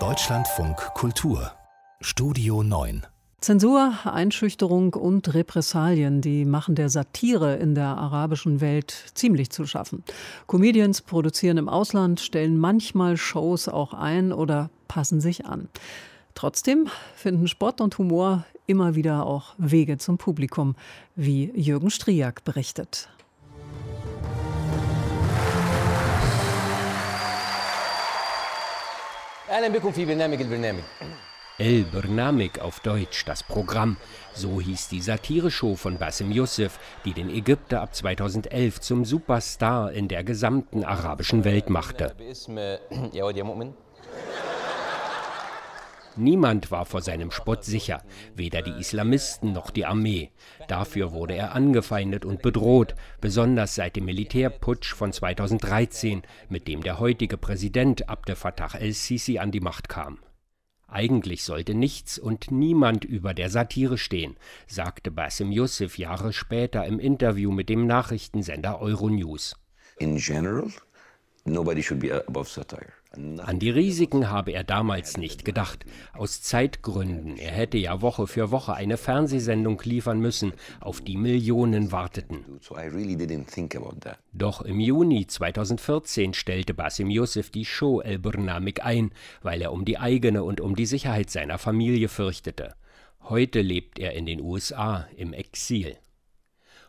Deutschlandfunk Kultur Studio 9 Zensur, Einschüchterung und Repressalien, die machen der Satire in der arabischen Welt ziemlich zu schaffen. Comedians produzieren im Ausland, stellen manchmal Shows auch ein oder passen sich an. Trotzdem finden Sport und Humor immer wieder auch Wege zum Publikum, wie Jürgen Striak berichtet. اهلا بكم في برنامج البرنامج El Bernamik auf Deutsch, das Programm. So hieß die Satireshow von Bassem Youssef, die den Ägypter ab 2011 zum Superstar in der gesamten arabischen Welt machte. Niemand war vor seinem Spott sicher, weder die Islamisten noch die Armee. Dafür wurde er angefeindet und bedroht, besonders seit dem Militärputsch von 2013, mit dem der heutige Präsident Abdel Fattah el-Sisi an die Macht kam. Eigentlich sollte nichts und niemand über der Satire stehen, sagte Basim Youssef Jahre später im Interview mit dem Nachrichtensender Euronews. In general, nobody should be above satire. An die Risiken habe er damals nicht gedacht. Aus Zeitgründen. Er hätte ja Woche für Woche eine Fernsehsendung liefern müssen, auf die Millionen warteten. Doch im Juni 2014 stellte Basim Youssef die Show El Burnamik ein, weil er um die eigene und um die Sicherheit seiner Familie fürchtete. Heute lebt er in den USA im Exil.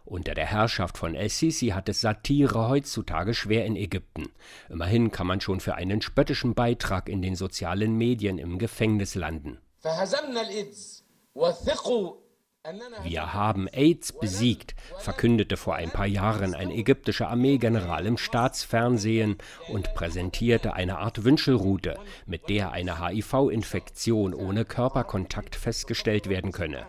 Unter der Herrschaft von El-Sisi hat es Satire heutzutage schwer in Ägypten. Immerhin kann man schon für einen spöttischen Beitrag in den sozialen Medien im Gefängnis landen. Wir haben AIDS besiegt, verkündete vor ein paar Jahren ein ägyptischer Armeegeneral im Staatsfernsehen und präsentierte eine Art Wünschelrute, mit der eine HIV-Infektion ohne Körperkontakt festgestellt werden könne.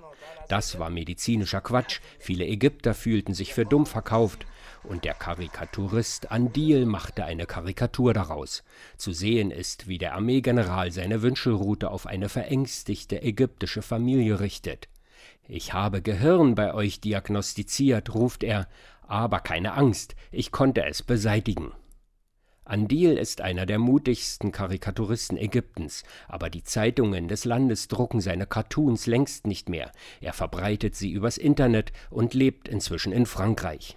Das war medizinischer Quatsch, viele Ägypter fühlten sich für dumm verkauft, und der Karikaturist Andil machte eine Karikatur daraus. Zu sehen ist, wie der Armeegeneral seine Wünschelrute auf eine verängstigte ägyptische Familie richtet. Ich habe Gehirn bei euch diagnostiziert, ruft er, aber keine Angst, ich konnte es beseitigen. Andil ist einer der mutigsten Karikaturisten Ägyptens, aber die Zeitungen des Landes drucken seine Cartoons längst nicht mehr. Er verbreitet sie übers Internet und lebt inzwischen in Frankreich.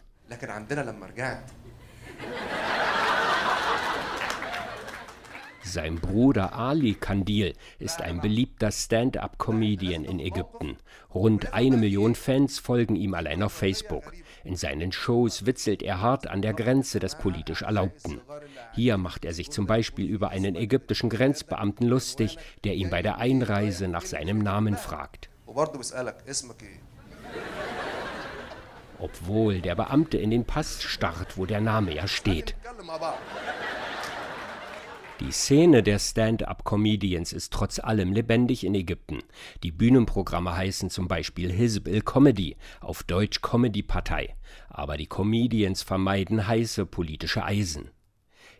Sein Bruder Ali Kandil ist ein beliebter Stand-up-Comedian in Ägypten. Rund eine Million Fans folgen ihm allein auf Facebook. In seinen Shows witzelt er hart an der Grenze des politisch Erlaubten. Hier macht er sich zum Beispiel über einen ägyptischen Grenzbeamten lustig, der ihn bei der Einreise nach seinem Namen fragt. Obwohl der Beamte in den Pass starrt, wo der Name ja steht. Die Szene der Stand-up-Comedians ist trotz allem lebendig in Ägypten. Die Bühnenprogramme heißen zum Beispiel Hizb il-Comedy, auf Deutsch Comedy-Partei. Aber die Comedians vermeiden heiße politische Eisen.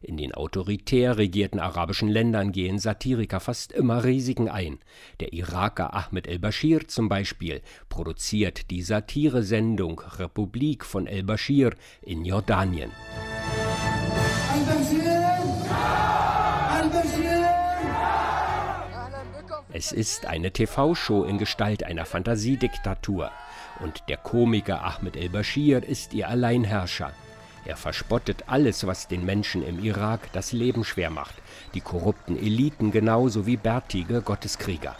In den autoritär regierten arabischen Ländern gehen Satiriker fast immer Risiken ein. Der Iraker Ahmed el-Bashir zum Beispiel produziert die Satiresendung Republik von el-Bashir in Jordanien. Es ist eine TV-Show in Gestalt einer Fantasiediktatur. Und der Komiker Ahmed el-Bashir ist ihr Alleinherrscher. Er verspottet alles, was den Menschen im Irak das Leben schwer macht, die korrupten Eliten genauso wie bärtige Gotteskrieger.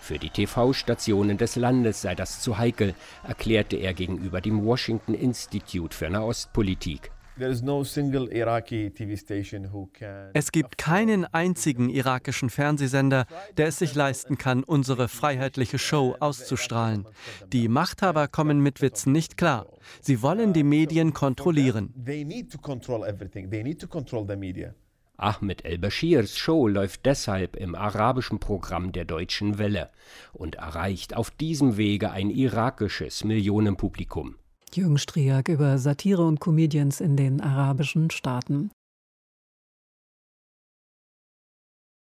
Für die TV-Stationen des Landes sei das zu heikel, erklärte er gegenüber dem Washington Institute für Nahostpolitik. Es gibt keinen einzigen irakischen Fernsehsender, der es sich leisten kann, unsere freiheitliche Show auszustrahlen. Die Machthaber kommen mit Witzen nicht klar. Sie wollen die Medien kontrollieren. Ahmed el-Bashirs Show läuft deshalb im arabischen Programm der Deutschen Welle und erreicht auf diesem Wege ein irakisches Millionenpublikum. Jürgen Striak über Satire und Comedians in den arabischen Staaten.